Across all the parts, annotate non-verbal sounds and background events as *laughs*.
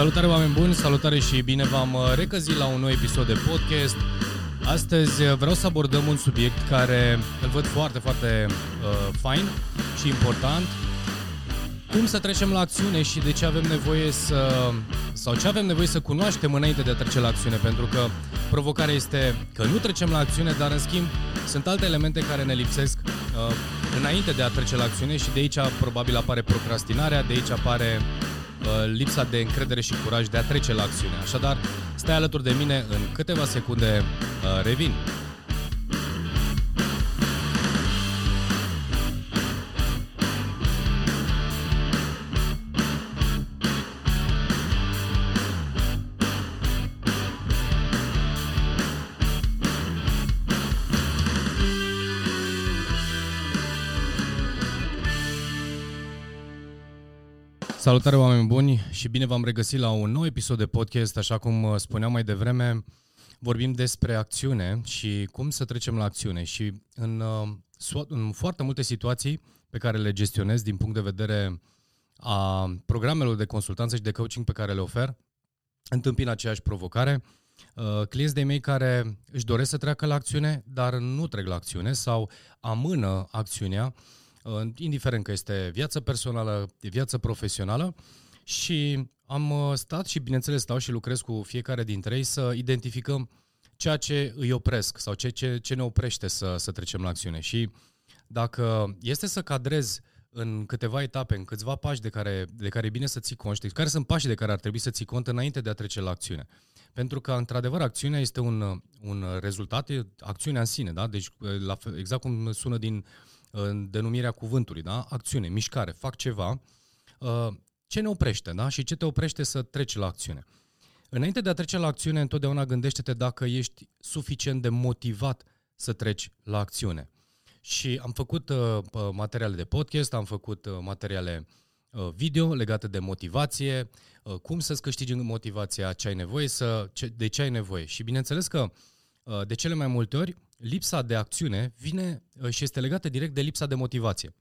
Salutare oameni buni, salutare și bine v-am uh, recăzit la un nou episod de podcast. Astăzi uh, vreau să abordăm un subiect care îl văd foarte, foarte uh, fain și important. Cum să trecem la acțiune și de ce avem nevoie să... sau ce avem nevoie să cunoaștem înainte de a trece la acțiune, pentru că provocarea este că nu trecem la acțiune, dar în schimb sunt alte elemente care ne lipsesc uh, înainte de a trece la acțiune și de aici probabil apare procrastinarea, de aici apare Uh, lipsa de încredere și curaj de a trece la acțiune. Așadar, stai alături de mine în câteva secunde, uh, revin. Salutare oameni buni și bine v-am regăsit la un nou episod de podcast, așa cum uh, spuneam mai devreme, vorbim despre acțiune și cum să trecem la acțiune și în, uh, în foarte multe situații pe care le gestionez din punct de vedere a programelor de consultanță și de coaching pe care le ofer, întâmpin aceeași provocare. Uh, clienți de mei care își doresc să treacă la acțiune, dar nu trec la acțiune sau amână acțiunea indiferent că este viață personală, viață profesională și am uh, stat și bineînțeles stau și lucrez cu fiecare dintre ei să identificăm ceea ce îi opresc sau ce, ce, ce ne oprește să, să trecem la acțiune. Și dacă este să cadrez în câteva etape, în câțiva pași de care, de care e bine să ții cont, care sunt pașii de care ar trebui să ții cont înainte de a trece la acțiune. Pentru că, într-adevăr, acțiunea este un, un rezultat, acțiunea în sine, da? Deci, la, exact cum sună din uh, în denumirea cuvântului, da? acțiune, mișcare, fac ceva, uh, ce ne oprește da? și ce te oprește să treci la acțiune. Înainte de a trece la acțiune, întotdeauna gândește-te dacă ești suficient de motivat să treci la acțiune. Și am făcut uh, materiale de podcast, am făcut uh, materiale uh, video legate de motivație, uh, cum să-ți câștigi motivația, ce ai nevoie, să, ce, de ce ai nevoie. Și bineînțeles că uh, de cele mai multe ori lipsa de acțiune vine uh, și este legată direct de lipsa de motivație.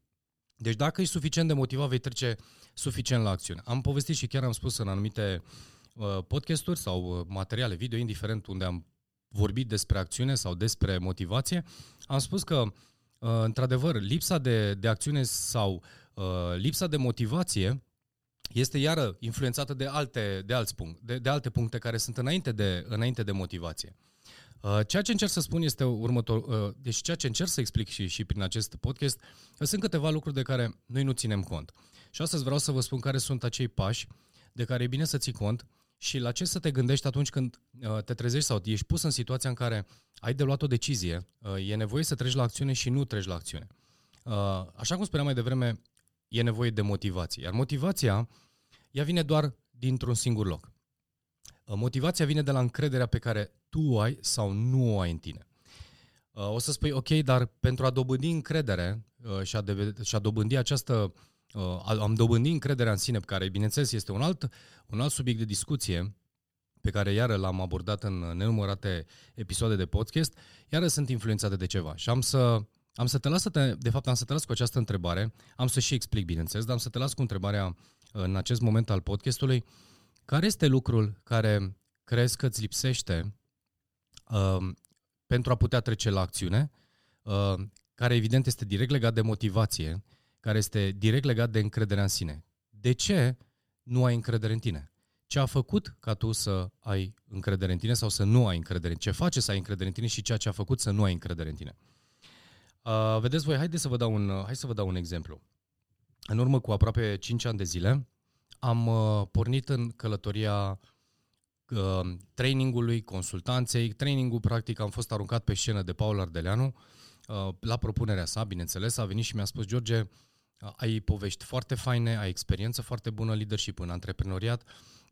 Deci dacă ești suficient de motivat, vei trece suficient la acțiune. Am povestit și chiar am spus în anumite uh, podcasturi sau uh, materiale video, indiferent unde am vorbit despre acțiune sau despre motivație, am spus că, într-adevăr, lipsa de, de acțiune sau lipsa de motivație este iară influențată de alte, de alți punct, de, de alte puncte care sunt înainte de, înainte de motivație. Uh, ceea ce încerc să spun este următor, uh, deci ceea ce încerc să explic și, și prin acest podcast, sunt câteva lucruri de care noi nu ținem cont. Și astăzi vreau să vă spun care sunt acei pași de care e bine să ții cont și la ce să te gândești atunci când uh, te trezești sau ești pus în situația în care ai de luat o decizie, e nevoie să treci la acțiune și nu treci la acțiune. Așa cum spuneam mai devreme, e nevoie de motivație. Iar motivația, ea vine doar dintr-un singur loc. Motivația vine de la încrederea pe care tu o ai sau nu o ai în tine. Uh, o să spui, ok, dar pentru a dobândi încredere uh, și a, de, și a dobândi această, uh, am dobândi încrederea în sine, care, bineînțeles, este un alt, un alt subiect de discuție, pe care iară l-am abordat în nenumărate episoade de podcast, iară sunt influențate de ceva. Și am să, am să te las să te, de fapt am să te las cu această întrebare, am să și explic, bineînțeles, dar am să te las cu întrebarea în acest moment al podcastului. Care este lucrul care crezi că îți lipsește uh, pentru a putea trece la acțiune, uh, care evident este direct legat de motivație, care este direct legat de încrederea în sine. De ce nu ai încredere în tine? Ce a făcut ca tu să ai încredere în tine sau să nu ai încredere în Ce face să ai încredere în tine și ceea ce a făcut să nu ai încredere în tine? Uh, vedeți voi, haideți să vă dau un, hai să vă dau un exemplu. În urmă cu aproape 5 ani de zile, am uh, pornit în călătoria uh, trainingului, consultanței. Trainingul, practic, am fost aruncat pe scenă de Paul Ardeleanu, uh, la propunerea sa, bineînțeles, a venit și mi-a spus, George, uh, ai povești foarte faine, ai experiență foarte bună, leadership în antreprenoriat,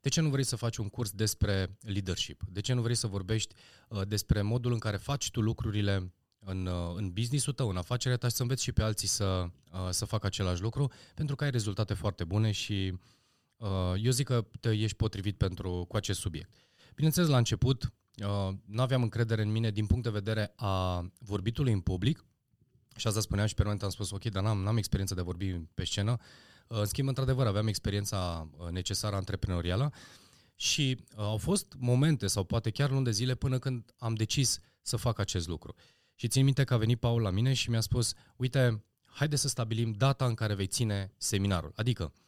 de ce nu vrei să faci un curs despre leadership? De ce nu vrei să vorbești uh, despre modul în care faci tu lucrurile în, uh, în business-ul tău, în afacerea ta și să înveți și pe alții să, uh, să facă același lucru, pentru că ai rezultate foarte bune și uh, Uh, eu zic că te ești potrivit pentru, cu acest subiect. Bineînțeles, la început uh, nu aveam încredere în mine din punct de vedere a vorbitului în public și asta spuneam și pe moment am spus, ok, dar n-am, n-am experiență de vorbi pe scenă. Uh, în schimb, într-adevăr, aveam experiența necesară antreprenorială Și uh, au fost momente sau poate chiar luni de zile până când am decis să fac acest lucru. Și țin minte că a venit Paul la mine și mi-a spus, uite, haide să stabilim data în care vei ține seminarul, adică uh,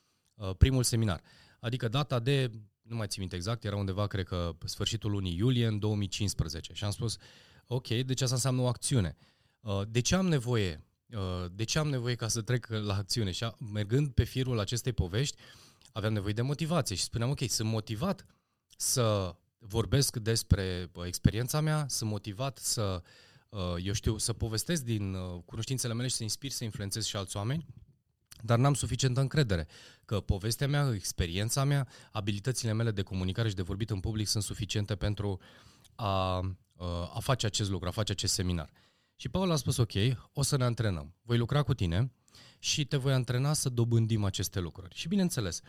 primul seminar. Adică data de, nu mai țin minte exact, era undeva, cred că, sfârșitul lunii iulie în 2015. Și am spus, ok, deci asta înseamnă o acțiune. Uh, de ce am nevoie? Uh, de ce am nevoie ca să trec la acțiune? Și mergând pe firul acestei povești, aveam nevoie de motivație și spuneam, ok, sunt motivat să vorbesc despre experiența mea, sunt motivat să, eu știu, să povestesc din cunoștințele mele și să inspir, să influențez și alți oameni dar n-am suficientă încredere că povestea mea, experiența mea, abilitățile mele de comunicare și de vorbit în public sunt suficiente pentru a, a face acest lucru, a face acest seminar. Și Paul a spus, ok, o să ne antrenăm. Voi lucra cu tine și te voi antrena să dobândim aceste lucruri. Și bineînțeles,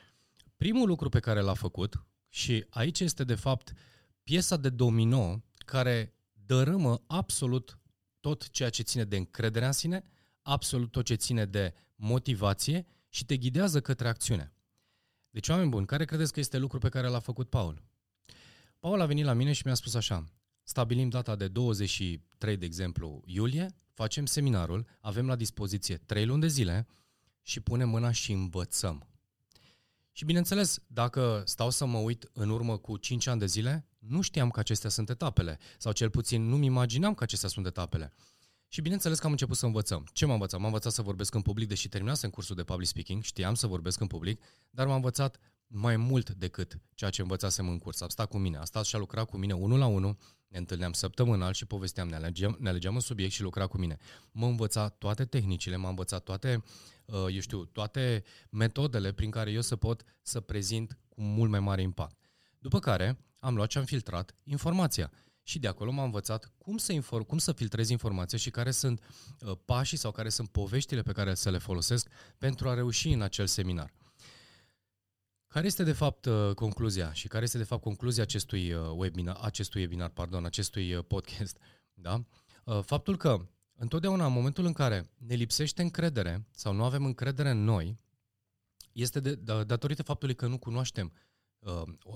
primul lucru pe care l-a făcut, și aici este de fapt piesa de domino care dărâmă absolut tot ceea ce ține de încrederea în sine, absolut tot ce ține de motivație și te ghidează către acțiune. Deci, oameni buni, care credeți că este lucru pe care l-a făcut Paul? Paul a venit la mine și mi-a spus așa, stabilim data de 23, de exemplu, iulie, facem seminarul, avem la dispoziție 3 luni de zile și punem mâna și învățăm. Și bineînțeles, dacă stau să mă uit în urmă cu 5 ani de zile, nu știam că acestea sunt etapele, sau cel puțin nu-mi imaginam că acestea sunt etapele. Și bineînțeles că am început să învățăm. Ce m-am învățat? M-am învățat să vorbesc în public, deși terminasem cursul de public speaking, știam să vorbesc în public, dar m-am învățat mai mult decât ceea ce învățasem în curs. A stat cu mine, a stat și a lucrat cu mine unul la unul, ne întâlneam săptămânal și povesteam, ne alegeam, ne alegeam în subiect și lucra cu mine. M-a învățat toate tehnicile, m-a învățat toate, uh, eu știu, toate metodele prin care eu să pot să prezint cu mult mai mare impact. După care am luat și am filtrat informația și de acolo m-am învățat cum să, inform, cum să filtrez informația și care sunt uh, pașii sau care sunt poveștile pe care să le folosesc pentru a reuși în acel seminar. Care este de fapt uh, concluzia și care este de fapt concluzia acestui uh, webinar, acestui webinar, pardon, acestui uh, podcast, *laughs* da? Uh, faptul că întotdeauna în momentul în care ne lipsește încredere sau nu avem încredere în noi, este de, de, datorită faptului că nu cunoaștem, uh,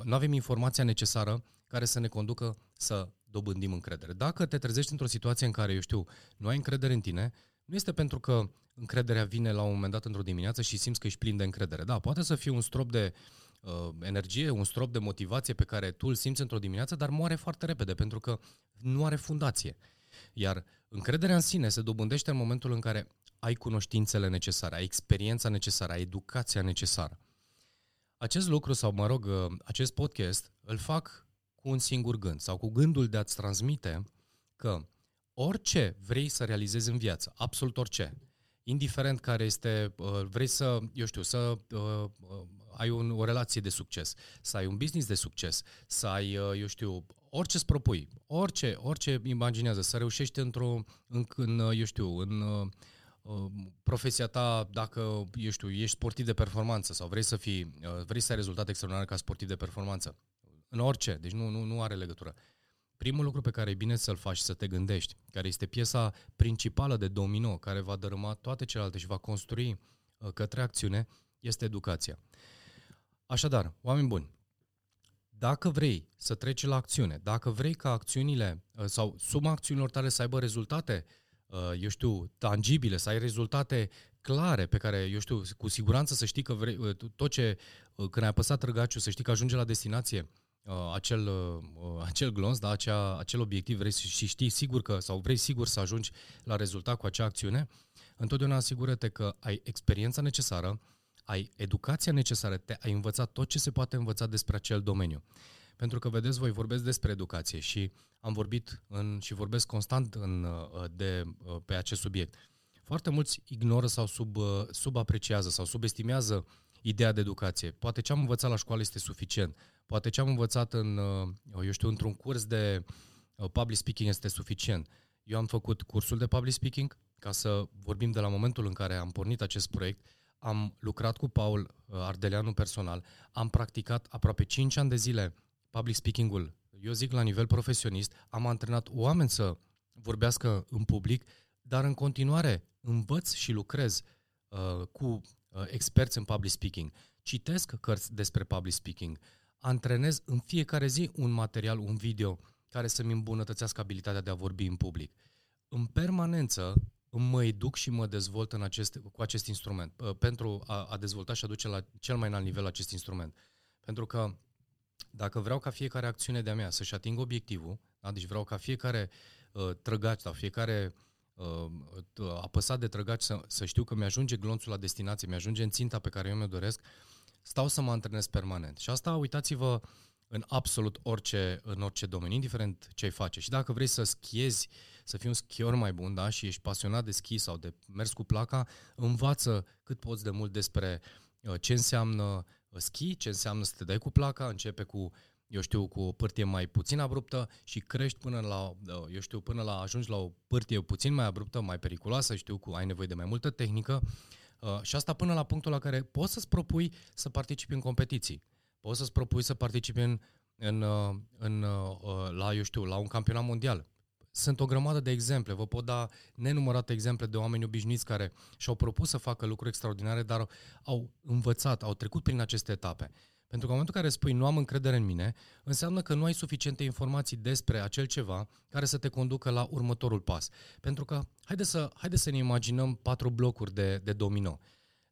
nu avem informația necesară care să ne conducă să dobândim încredere. Dacă te trezești într-o situație în care, eu știu, nu ai încredere în tine, nu este pentru că încrederea vine la un moment dat într-o dimineață și simți că ești plin de încredere. Da, poate să fie un strop de uh, energie, un strop de motivație pe care tu îl simți într-o dimineață, dar moare foarte repede pentru că nu are fundație. Iar încrederea în sine se dobândește în momentul în care ai cunoștințele necesare, ai experiența necesară, ai educația necesară. Acest lucru, sau mă rog, uh, acest podcast, îl fac cu un singur gând sau cu gândul de a-ți transmite că orice vrei să realizezi în viață, absolut orice, indiferent care este, uh, vrei să, eu știu, să uh, uh, ai un, o relație de succes, să ai un business de succes, să ai, eu știu, orice îți propui, orice, orice imaginează, să reușești într-o, în, în eu știu, în profesia ta, dacă, eu știu, ești sportiv de performanță sau vrei să fii, vrei să ai rezultate extraordinare ca sportiv de performanță, în orice, deci nu, nu, nu are legătură. Primul lucru pe care e bine să-l faci, să te gândești, care este piesa principală de domino, care va dărâma toate celelalte și va construi uh, către acțiune, este educația. Așadar, oameni buni, dacă vrei să treci la acțiune, dacă vrei ca acțiunile uh, sau suma acțiunilor tale să aibă rezultate, uh, eu știu, tangibile, să ai rezultate clare pe care, eu știu, cu siguranță să știi că vrei, tot ce, când ai apăsat răgaciul, să știi că ajunge la destinație, uh, acel, uh, acel glonț, da, acea, acel obiectiv, vrei și știi sigur că, sau vrei sigur să ajungi la rezultat cu acea acțiune, întotdeauna asigură-te că ai experiența necesară, ai educația necesară, te, ai învățat tot ce se poate învăța despre acel domeniu. Pentru că, vedeți, voi vorbesc despre educație și am vorbit în, și vorbesc constant în, uh, de, uh, pe acest subiect. Foarte mulți ignoră sau sub, uh, subapreciază sau subestimează ideea de educație. Poate ce am învățat la școală este suficient. Poate ce am învățat în, uh, eu știu, într-un curs de uh, public speaking este suficient. Eu am făcut cursul de public speaking ca să vorbim de la momentul în care am pornit acest proiect. Am lucrat cu Paul uh, Ardeleanu personal, am practicat aproape 5 ani de zile public speaking-ul, eu zic la nivel profesionist, am antrenat oameni să vorbească în public, dar în continuare învăț și lucrez uh, cu uh, experți în public speaking. Citesc cărți despre public speaking. antrenez în fiecare zi un material, un video care să-mi îmbunătățească abilitatea de a vorbi în public. În permanență mă educ și mă dezvolt în acest, cu acest instrument uh, pentru a, a dezvolta și a duce la cel mai înalt nivel acest instrument. Pentru că dacă vreau ca fiecare acțiune de-a mea să-și atingă obiectivul, da? deci vreau ca fiecare uh, trăgaci sau fiecare uh, apăsat de trăgaci să, să știu că mi-ajunge glonțul la destinație, mi-ajunge în ținta pe care eu mi-o doresc, stau să mă antrenez permanent. Și asta, uitați-vă, în absolut orice, în orice domeniu, indiferent ce ai face. Și dacă vrei să schiezi, să fii un schior mai bun, da, și ești pasionat de schi sau de mers cu placa, învață cât poți de mult despre uh, ce înseamnă uh, schi, ce înseamnă să te dai cu placa, începe cu eu știu, cu o pârtie mai puțin abruptă și crești până la, uh, eu știu, până la ajungi la o pârtie puțin mai abruptă, mai periculoasă, știu, cu ai nevoie de mai multă tehnică uh, și asta până la punctul la care poți să-ți propui să participi în competiții. Poți să-ți propui să participi în, în, uh, în, uh, la, eu știu, la un campionat mondial. Sunt o grămadă de exemple, vă pot da nenumărate exemple de oameni obișnuiți care și-au propus să facă lucruri extraordinare, dar au învățat, au trecut prin aceste etape. Pentru că în momentul în care spui nu am încredere în mine, înseamnă că nu ai suficiente informații despre acel ceva care să te conducă la următorul pas. Pentru că, haide să, haide să ne imaginăm patru blocuri de, de domino.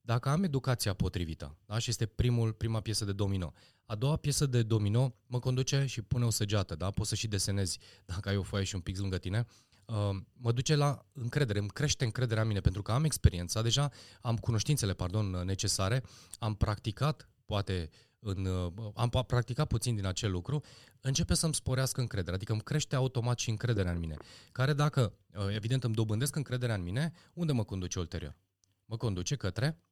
Dacă am educația potrivită, da? și este primul, prima piesă de domino, a doua piesă de domino mă conduce și pune o săgeată, da? poți să și desenezi dacă ai o foaie și un pix lângă tine, uh, mă duce la încredere, îmi crește încrederea în mine pentru că am experiența, deja am cunoștințele, pardon, necesare, am practicat, poate în, uh, am practicat puțin din acel lucru, începe să-mi sporească încrederea, adică îmi crește automat și încrederea în mine, care dacă, uh, evident, îmi dobândesc încrederea în mine, unde mă conduce ulterior? Mă conduce către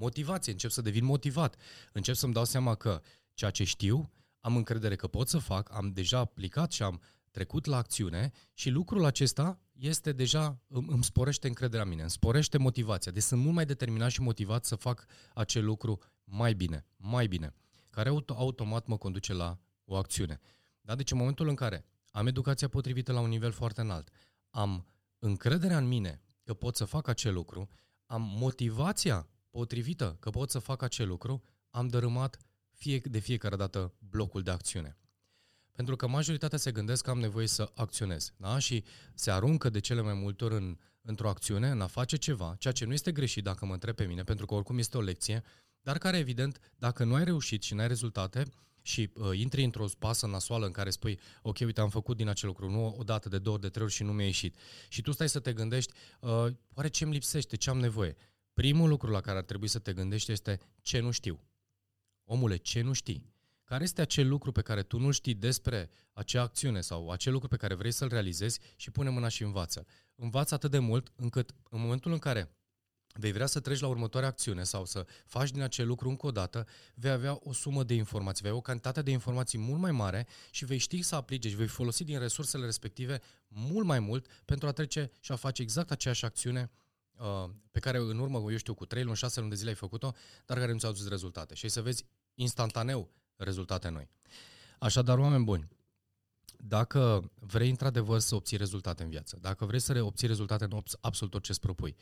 motivație, încep să devin motivat, încep să-mi dau seama că ceea ce știu, am încredere că pot să fac, am deja aplicat și am trecut la acțiune și lucrul acesta este deja, îmi sporește încrederea în mine, îmi sporește motivația. Deci sunt mult mai determinat și motivat să fac acel lucru mai bine, mai bine, care auto, automat mă conduce la o acțiune. Da? Deci în momentul în care am educația potrivită la un nivel foarte înalt, am încrederea în mine că pot să fac acel lucru, am motivația potrivită că pot să fac acel lucru, am dărâmat fie, de fiecare dată blocul de acțiune. Pentru că majoritatea se gândesc că am nevoie să acționez. Da? Și se aruncă de cele mai multe ori în, într-o acțiune, în a face ceva, ceea ce nu este greșit dacă mă întreb pe mine, pentru că oricum este o lecție, dar care, evident, dacă nu ai reușit și nu ai rezultate și uh, intri într-o pasă nasoală în care spui, ok, uite, am făcut din acel lucru, nu o dată, de două ori, de trei ori și nu mi-a ieșit. Și tu stai să te gândești, uh, oare ce îmi lipsește, ce am nevoie? Primul lucru la care ar trebui să te gândești este ce nu știu. Omule, ce nu știi? Care este acel lucru pe care tu nu știi despre acea acțiune sau acel lucru pe care vrei să-l realizezi și pune mâna și învață. Învață atât de mult încât în momentul în care vei vrea să treci la următoarea acțiune sau să faci din acel lucru încă o dată, vei avea o sumă de informații, vei avea o cantitate de informații mult mai mare și vei ști să aplici și vei folosi din resursele respective mult mai mult pentru a trece și a face exact aceeași acțiune uh, pe care în urmă, eu știu, cu 3 luni, 6 luni de zile ai făcut-o, dar care nu ți-au adus rezultate. Și ai să vezi instantaneu rezultate noi. Așadar, oameni buni, dacă vrei într-adevăr să obții rezultate în viață, dacă vrei să obții rezultate în absolut tot ce îți propui,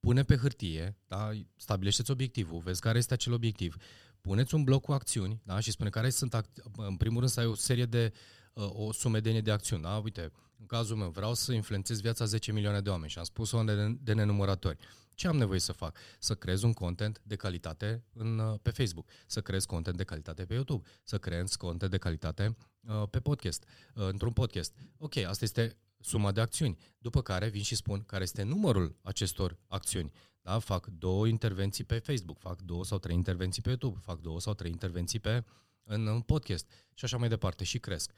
pune pe hârtie, da, stabilește-ți obiectivul, vezi care este acel obiectiv, puneți un bloc cu acțiuni da, și spune care sunt, act- în primul rând să ai o serie de, uh, o sumedenie de acțiuni. Da? Uite, în cazul meu, vreau să influențez viața 10 milioane de oameni și am spus-o de, de nenumărători. Ce am nevoie să fac? Să creez un content de calitate în, uh, pe Facebook, să creez content de calitate pe YouTube, să creez content de calitate uh, pe podcast, uh, într-un podcast. Ok, asta este suma de acțiuni. După care vin și spun care este numărul acestor acțiuni. Da? Fac două intervenții pe Facebook, fac două sau trei intervenții pe YouTube, fac două sau trei intervenții pe, în, în podcast și așa mai departe și cresc.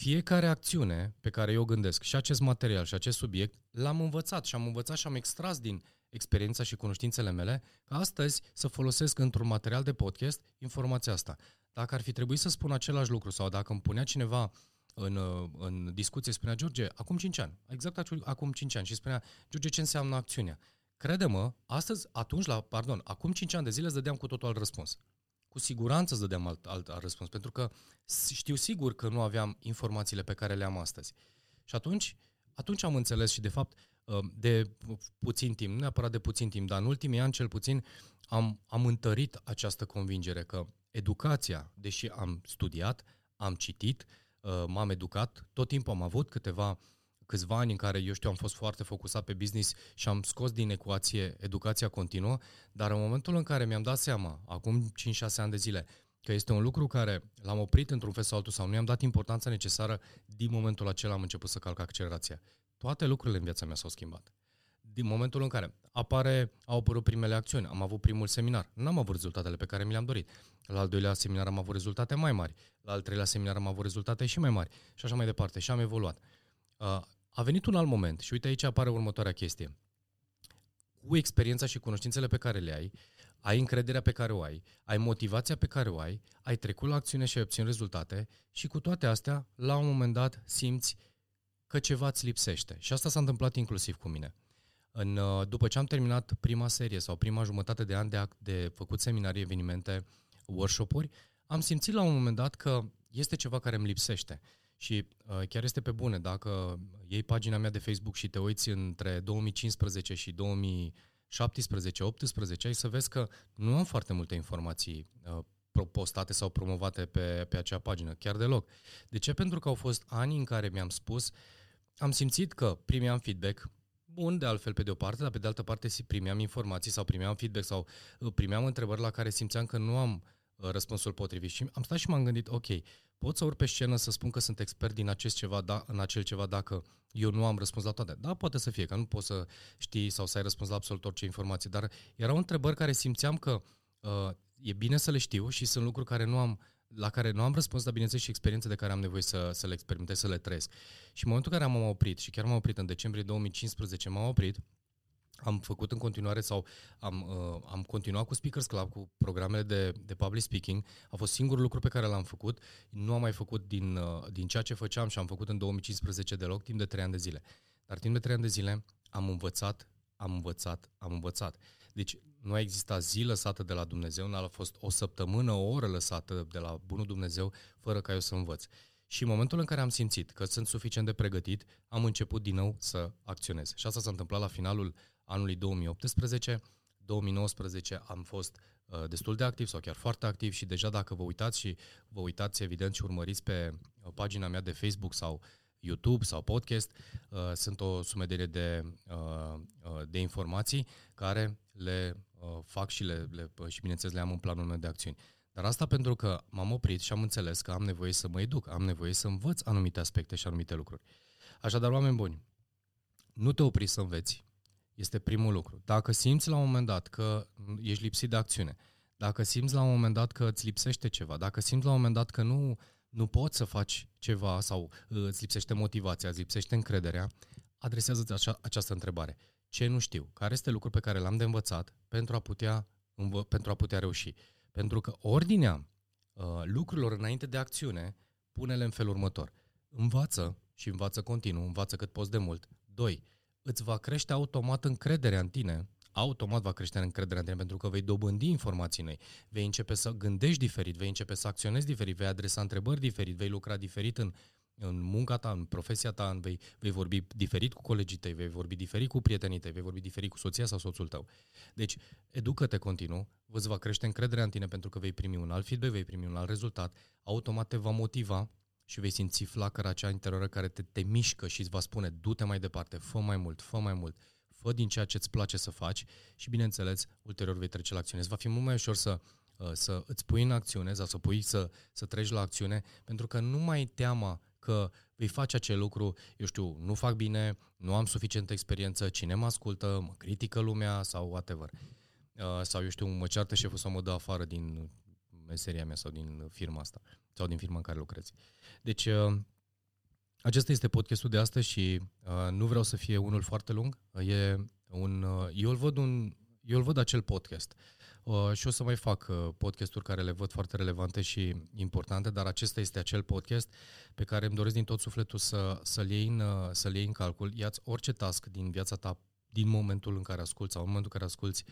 Fiecare acțiune pe care eu gândesc și acest material și acest subiect l-am învățat și am învățat și am extras din experiența și cunoștințele mele ca astăzi să folosesc într-un material de podcast informația asta. Dacă ar fi trebuit să spun același lucru sau dacă îmi punea cineva în, în discuție, spunea George, acum 5 ani, exact acum 5 ani și spunea, George, ce înseamnă acțiunea? Crede-mă, astăzi, atunci, la, pardon, acum 5 ani de zile îți dădeam cu totul alt răspuns. Cu siguranță îți dădeam alt, alt, alt răspuns, pentru că știu sigur că nu aveam informațiile pe care le am astăzi. Și atunci, atunci am înțeles și, de fapt, de puțin timp, nu neapărat de puțin timp, dar în ultimii ani cel puțin am, am întărit această convingere că educația, deși am studiat, am citit, uh, m-am educat, tot timpul am avut câteva câțiva ani în care, eu știu, am fost foarte focusat pe business și am scos din ecuație educația continuă, dar în momentul în care mi-am dat seama, acum 5-6 ani de zile, că este un lucru care l-am oprit într-un fel sau altul sau nu i-am dat importanța necesară, din momentul acela am început să calc accelerația. Toate lucrurile în viața mea s-au schimbat. Din momentul în care apare, au apărut primele acțiuni, am avut primul seminar, n-am avut rezultatele pe care mi le-am dorit. La al doilea seminar am avut rezultate mai mari, la al treilea seminar am avut rezultate și mai mari și așa mai departe și am evoluat. Uh, a venit un alt moment și uite aici apare următoarea chestie. Cu experiența și cunoștințele pe care le ai, ai încrederea pe care o ai, ai motivația pe care o ai, ai trecut la acțiune și ai obținut rezultate și cu toate astea, la un moment dat, simți că ceva îți lipsește. Și asta s-a întâmplat inclusiv cu mine. În, uh, după ce am terminat prima serie sau prima jumătate de an de, de făcut seminarii, evenimente, workshop-uri, am simțit la un moment dat că este ceva care îmi lipsește. Și uh, chiar este pe bune, dacă iei pagina mea de Facebook și te uiți între 2015 și 2017-18, ai să vezi că nu am foarte multe informații uh, postate sau promovate pe, pe acea pagină, chiar deloc. De ce? Pentru că au fost ani în care mi-am spus, am simțit că primeam feedback, bun de altfel pe de o parte, dar pe de altă parte primeam informații sau primeam feedback sau uh, primeam întrebări la care simțeam că nu am uh, răspunsul potrivit. Și am stat și m-am gândit, ok, pot să urc pe scenă să spun că sunt expert din acest ceva, da, în acel ceva dacă eu nu am răspuns la toate. Da, poate să fie, că nu poți să știi sau să ai răspuns la absolut orice informație, dar erau întrebări care simțeam că uh, e bine să le știu și sunt lucruri care nu am la care nu am răspuns, dar bineînțeles și experiențe de care am nevoie să, să le experimentez, să le trăiesc. Și în momentul în care am oprit, și chiar m-am oprit în decembrie 2015, m-am oprit, am făcut în continuare sau am, uh, am continuat cu Speakers Club, cu programele de, de public speaking. A fost singurul lucru pe care l-am făcut. Nu am mai făcut din, uh, din ceea ce făceam și am făcut în 2015 deloc, timp de 3 ani de zile. Dar timp de 3 ani de zile am învățat, am învățat, am învățat. Deci nu a existat zi lăsată de la Dumnezeu, nu a fost o săptămână, o oră lăsată de la Bunul Dumnezeu, fără ca eu să învăț. Și în momentul în care am simțit că sunt suficient de pregătit, am început din nou să acționez. Și asta s-a întâmplat la finalul anului 2018. 2019 am fost uh, destul de activ sau chiar foarte activ și deja dacă vă uitați și vă uitați evident și urmăriți pe uh, pagina mea de Facebook sau YouTube sau podcast, uh, sunt o sumedenie de, uh, uh, de informații care le uh, fac și, le, le, și bineînțeles le am în planul meu de acțiuni. Dar asta pentru că m-am oprit și am înțeles că am nevoie să mă educ, am nevoie să învăț anumite aspecte și anumite lucruri. Așadar, oameni buni, nu te opri să înveți, este primul lucru. Dacă simți la un moment dat că ești lipsit de acțiune, dacă simți la un moment dat că îți lipsește ceva, dacă simți la un moment dat că nu, nu poți să faci ceva sau uh, îți lipsește motivația, îți lipsește încrederea, adresează-ți acea, această întrebare. Ce nu știu? Care este lucru pe care l-am de învățat pentru a putea, învă, pentru a putea reuși? Pentru că ordinea uh, lucrurilor înainte de acțiune pune-le în felul următor. Învață și învață continuu, învață cât poți de mult. 2 îți va crește automat încrederea în tine, automat va crește încrederea în tine pentru că vei dobândi informații noi, vei începe să gândești diferit, vei începe să acționezi diferit, vei adresa întrebări diferit, vei lucra diferit în, în munca ta, în profesia ta, în vei, vei vorbi diferit cu colegii tăi, vei vorbi diferit cu prietenii tăi, vei vorbi diferit cu soția sau soțul tău. Deci, educă-te continuu, îți va crește încrederea în tine pentru că vei primi un alt feedback, vei primi un alt rezultat, automat te va motiva și vei simți flacăra acea interioră care te, te mișcă și îți va spune du-te mai departe, fă mai mult, fă mai mult, fă din ceea ce îți place să faci și bineînțeles, ulterior vei trece la acțiune. Îți va fi mult mai ușor să, uh, să îți pui în acțiune sau să pui să, să treci la acțiune pentru că nu mai teama că vei face acel lucru, eu știu, nu fac bine, nu am suficientă experiență, cine mă ascultă, mă critică lumea sau whatever. Uh, sau, eu știu, mă ceartă șeful sau mă dă afară din meseria mea sau din firma asta sau din firma în care lucrezi. Deci, uh, acesta este podcastul de astăzi și uh, nu vreau să fie unul foarte lung. E un, uh, eu, îl văd un, eu îl văd acel podcast uh, și o să mai fac uh, podcasturi care le văd foarte relevante și importante, dar acesta este acel podcast pe care îmi doresc din tot sufletul să, să-l, iei în, uh, să-l iei în calcul. Ia-ți orice task din viața ta din momentul în care asculți sau în momentul în care asculți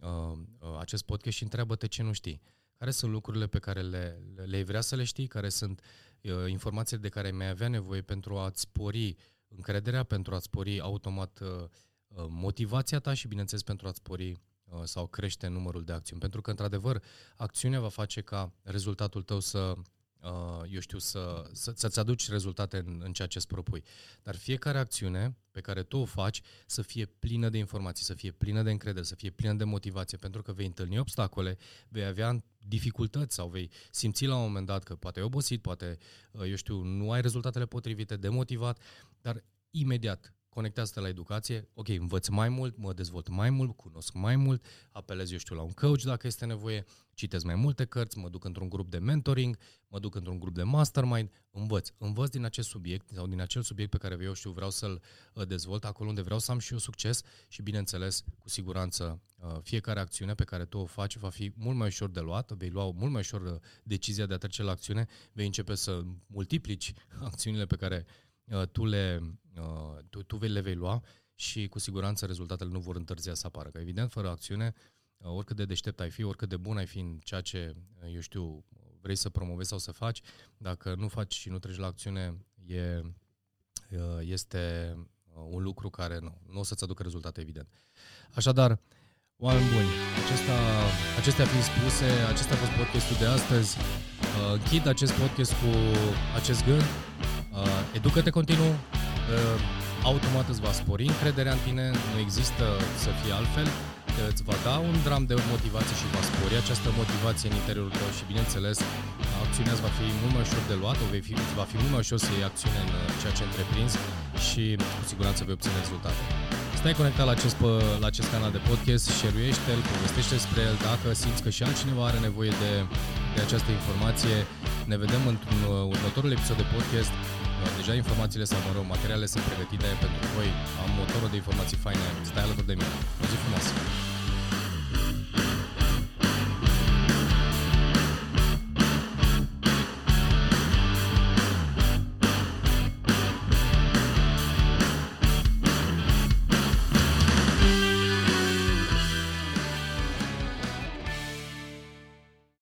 uh, uh, acest podcast și întreabă-te ce nu știi. Care sunt lucrurile pe care le, le, le vrea să le știi? Care sunt uh, informațiile de care mai avea nevoie pentru a-ți spori încrederea, pentru a-ți spori automat motivația ta și, bineînțeles, pentru a-ți spori sau crește numărul de acțiuni. Pentru că, într-adevăr, acțiunea va face ca rezultatul tău să uh, eu știu, să, să, să-ți aduci rezultate în, în ceea ce îți propui. Dar fiecare acțiune pe care tu o faci să fie plină de informații, să fie plină de încredere, să fie plină de motivație, pentru că vei întâlni obstacole, vei avea dificultăți sau vei simți la un moment dat că poate ai obosit, poate, uh, eu știu, nu ai rezultatele potrivite, demotivat, dar imediat conectează-te la educație, ok, învăț mai mult, mă dezvolt mai mult, cunosc mai mult, apelez, eu știu, la un coach dacă este nevoie, citesc mai multe cărți, mă duc într-un grup de mentoring, mă duc într-un grup de mastermind, învăț. Învăț din acest subiect sau din acel subiect pe care eu știu vreau să-l uh, dezvolt, acolo unde vreau să am și eu succes și, bineînțeles, cu siguranță, uh, fiecare acțiune pe care tu o faci va fi mult mai ușor de luat, vei lua mult mai ușor uh, decizia de a trece la acțiune, vei începe să multiplici *laughs* acțiunile pe care tu le Uh, tu, tu le vei lua și cu siguranță rezultatele nu vor întârzia să apară. Că evident, fără acțiune, uh, oricât de deștept ai fi, oricât de bun ai fi în ceea ce, uh, eu știu, vrei să promovezi sau să faci, dacă nu faci și nu treci la acțiune, e, este un lucru care nu, nu o să-ți aducă rezultate, evident. Așadar, oameni buni, acesta, acestea fiind spuse, acesta a fost podcastul de astăzi. Închid acest podcast cu acest gând. Educă-te continuu, uh, automat îți va spori încrederea în tine, nu există să fie altfel, îți va da un dram de motivație și va spori această motivație în interiorul tău și, bineînțeles, acțiunea îți va fi mult mai ușor de luat, vei fi, va fi mult mai ușor să iei acțiune în uh, ceea ce întreprinzi și cu siguranță vei obține rezultate. Stai conectat la acest, la acest canal de podcast, share-uiește-l, povestește despre el dacă simți că și altcineva are nevoie de, de această informație. Ne vedem într-un uh, următorul episod de podcast Deja informațiile sau, mă rog, materialele sunt pregătite pentru voi. Am motorul de informații faine. Stai alături de mine. O zi frumoasă!